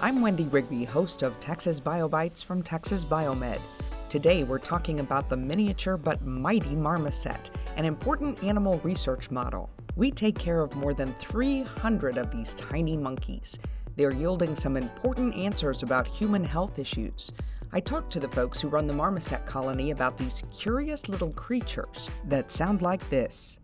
I'm Wendy Rigby, host of Texas BioBites from Texas Biomed. Today we're talking about the miniature but mighty marmoset, an important animal research model. We take care of more than 300 of these tiny monkeys. They're yielding some important answers about human health issues. I talked to the folks who run the marmoset colony about these curious little creatures that sound like this.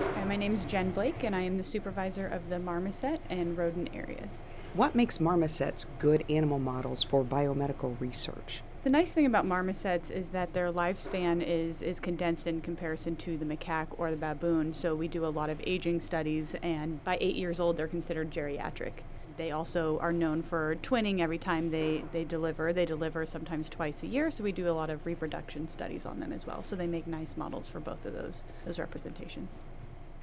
Hi, my name is Jen Blake, and I am the supervisor of the marmoset and rodent areas. What makes marmosets good animal models for biomedical research? The nice thing about marmosets is that their lifespan is, is condensed in comparison to the macaque or the baboon. So we do a lot of aging studies, and by eight years old, they're considered geriatric. They also are known for twinning every time they, they deliver. They deliver sometimes twice a year, so we do a lot of reproduction studies on them as well. So they make nice models for both of those, those representations.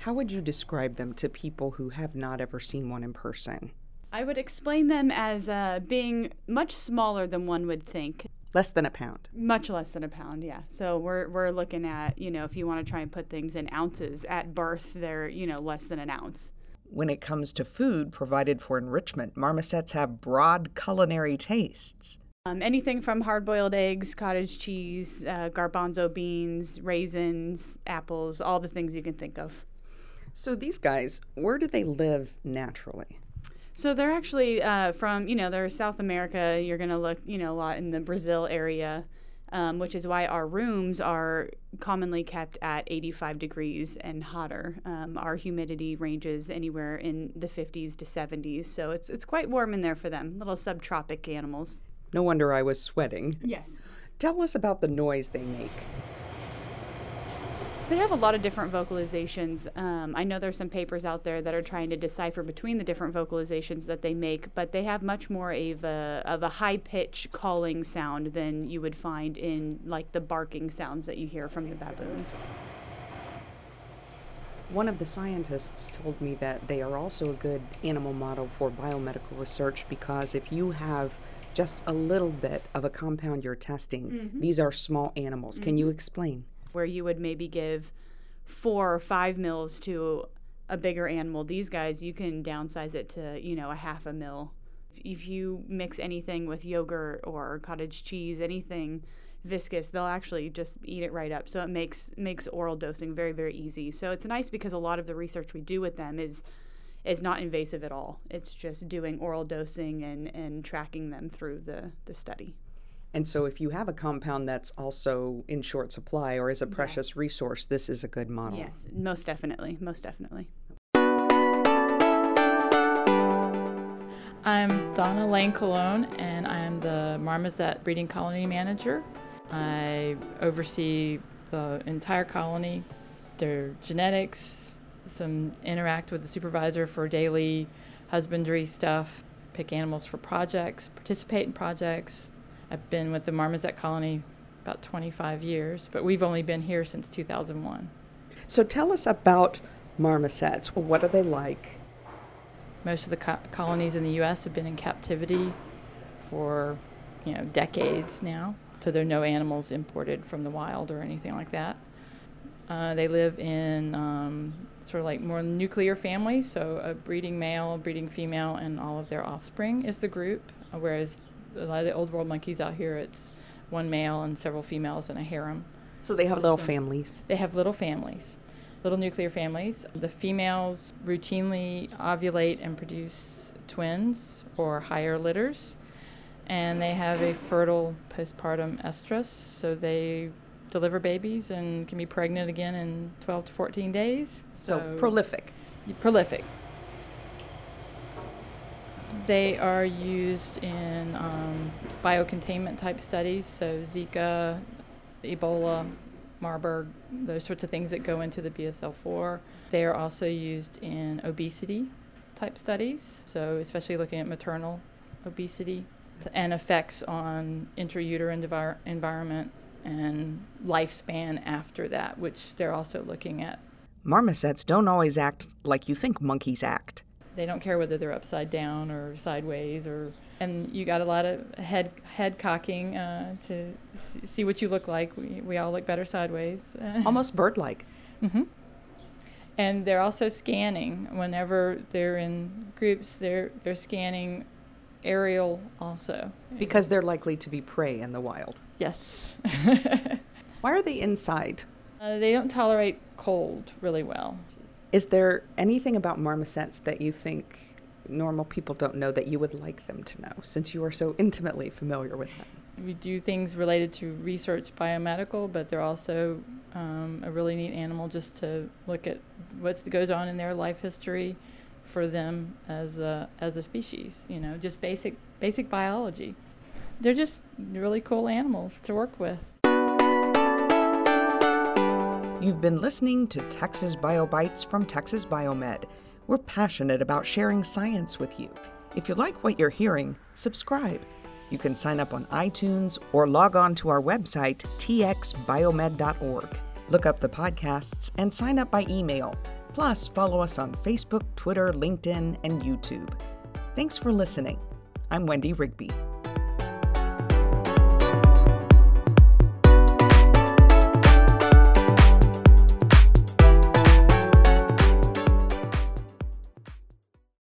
How would you describe them to people who have not ever seen one in person? I would explain them as uh, being much smaller than one would think. Less than a pound. Much less than a pound, yeah. So we're, we're looking at, you know, if you want to try and put things in ounces, at birth, they're, you know, less than an ounce. When it comes to food provided for enrichment, marmosets have broad culinary tastes. Um, anything from hard boiled eggs, cottage cheese, uh, garbanzo beans, raisins, apples, all the things you can think of. So these guys, where do they live naturally? So they're actually uh, from, you know, they're South America. You're going to look, you know, a lot in the Brazil area, um, which is why our rooms are commonly kept at 85 degrees and hotter. Um, our humidity ranges anywhere in the 50s to 70s, so it's it's quite warm in there for them. Little subtropic animals. No wonder I was sweating. Yes. Tell us about the noise they make. They have a lot of different vocalizations. Um, I know there's some papers out there that are trying to decipher between the different vocalizations that they make, but they have much more of a, of a high pitch calling sound than you would find in like the barking sounds that you hear from the baboons. One of the scientists told me that they are also a good animal model for biomedical research because if you have just a little bit of a compound you're testing, mm-hmm. these are small animals. Mm-hmm. Can you explain? Where you would maybe give four or five mils to a bigger animal. These guys, you can downsize it to, you know, a half a mil. If you mix anything with yogurt or cottage cheese, anything viscous, they'll actually just eat it right up. So it makes makes oral dosing very very easy. So it's nice because a lot of the research we do with them is is not invasive at all. It's just doing oral dosing and and tracking them through the the study. And so, if you have a compound that's also in short supply or is a precious yeah. resource, this is a good model. Yes, most definitely. Most definitely. I'm Donna Layne-Colon, and I am the Marmoset Breeding Colony Manager. I oversee the entire colony, their genetics, some interact with the supervisor for daily husbandry stuff, pick animals for projects, participate in projects, I've been with the Marmoset Colony about 25 years, but we've only been here since 2001. So tell us about marmosets. What are they like? Most of the co- colonies in the U.S. have been in captivity for, you know, decades now. So there are no animals imported from the wild or anything like that. Uh, they live in um, sort of like more nuclear families, so a breeding male, breeding female, and all of their offspring is the group, whereas a lot of the old world monkeys out here, it's one male and several females in a harem. So they have little families. They have little families, little nuclear families. The females routinely ovulate and produce twins or higher litters, and they have a fertile postpartum estrus, so they deliver babies and can be pregnant again in 12 to 14 days. So, so prolific. Prolific. They are used in um, biocontainment type studies, so Zika, Ebola, Marburg, those sorts of things that go into the BSL 4. They are also used in obesity type studies, so especially looking at maternal obesity and effects on intrauterine envir- environment and lifespan after that, which they're also looking at. Marmosets don't always act like you think monkeys act. They don't care whether they're upside down or sideways or and you got a lot of head head cocking uh, to see what you look like. We, we all look better sideways. Almost bird-like. Mm-hmm. and they're also scanning whenever they're in groups. They're they're scanning aerial also because they're likely to be prey in the wild. Yes. Why are they inside? Uh, they don't tolerate cold really well. Is there anything about marmosets that you think normal people don't know that you would like them to know since you are so intimately familiar with them? We do things related to research biomedical, but they're also um, a really neat animal just to look at what goes on in their life history for them as a, as a species. You know, just basic basic biology. They're just really cool animals to work with. You've been listening to Texas BioBites from Texas Biomed. We're passionate about sharing science with you. If you like what you're hearing, subscribe. You can sign up on iTunes or log on to our website, txbiomed.org. Look up the podcasts and sign up by email. Plus, follow us on Facebook, Twitter, LinkedIn, and YouTube. Thanks for listening. I'm Wendy Rigby.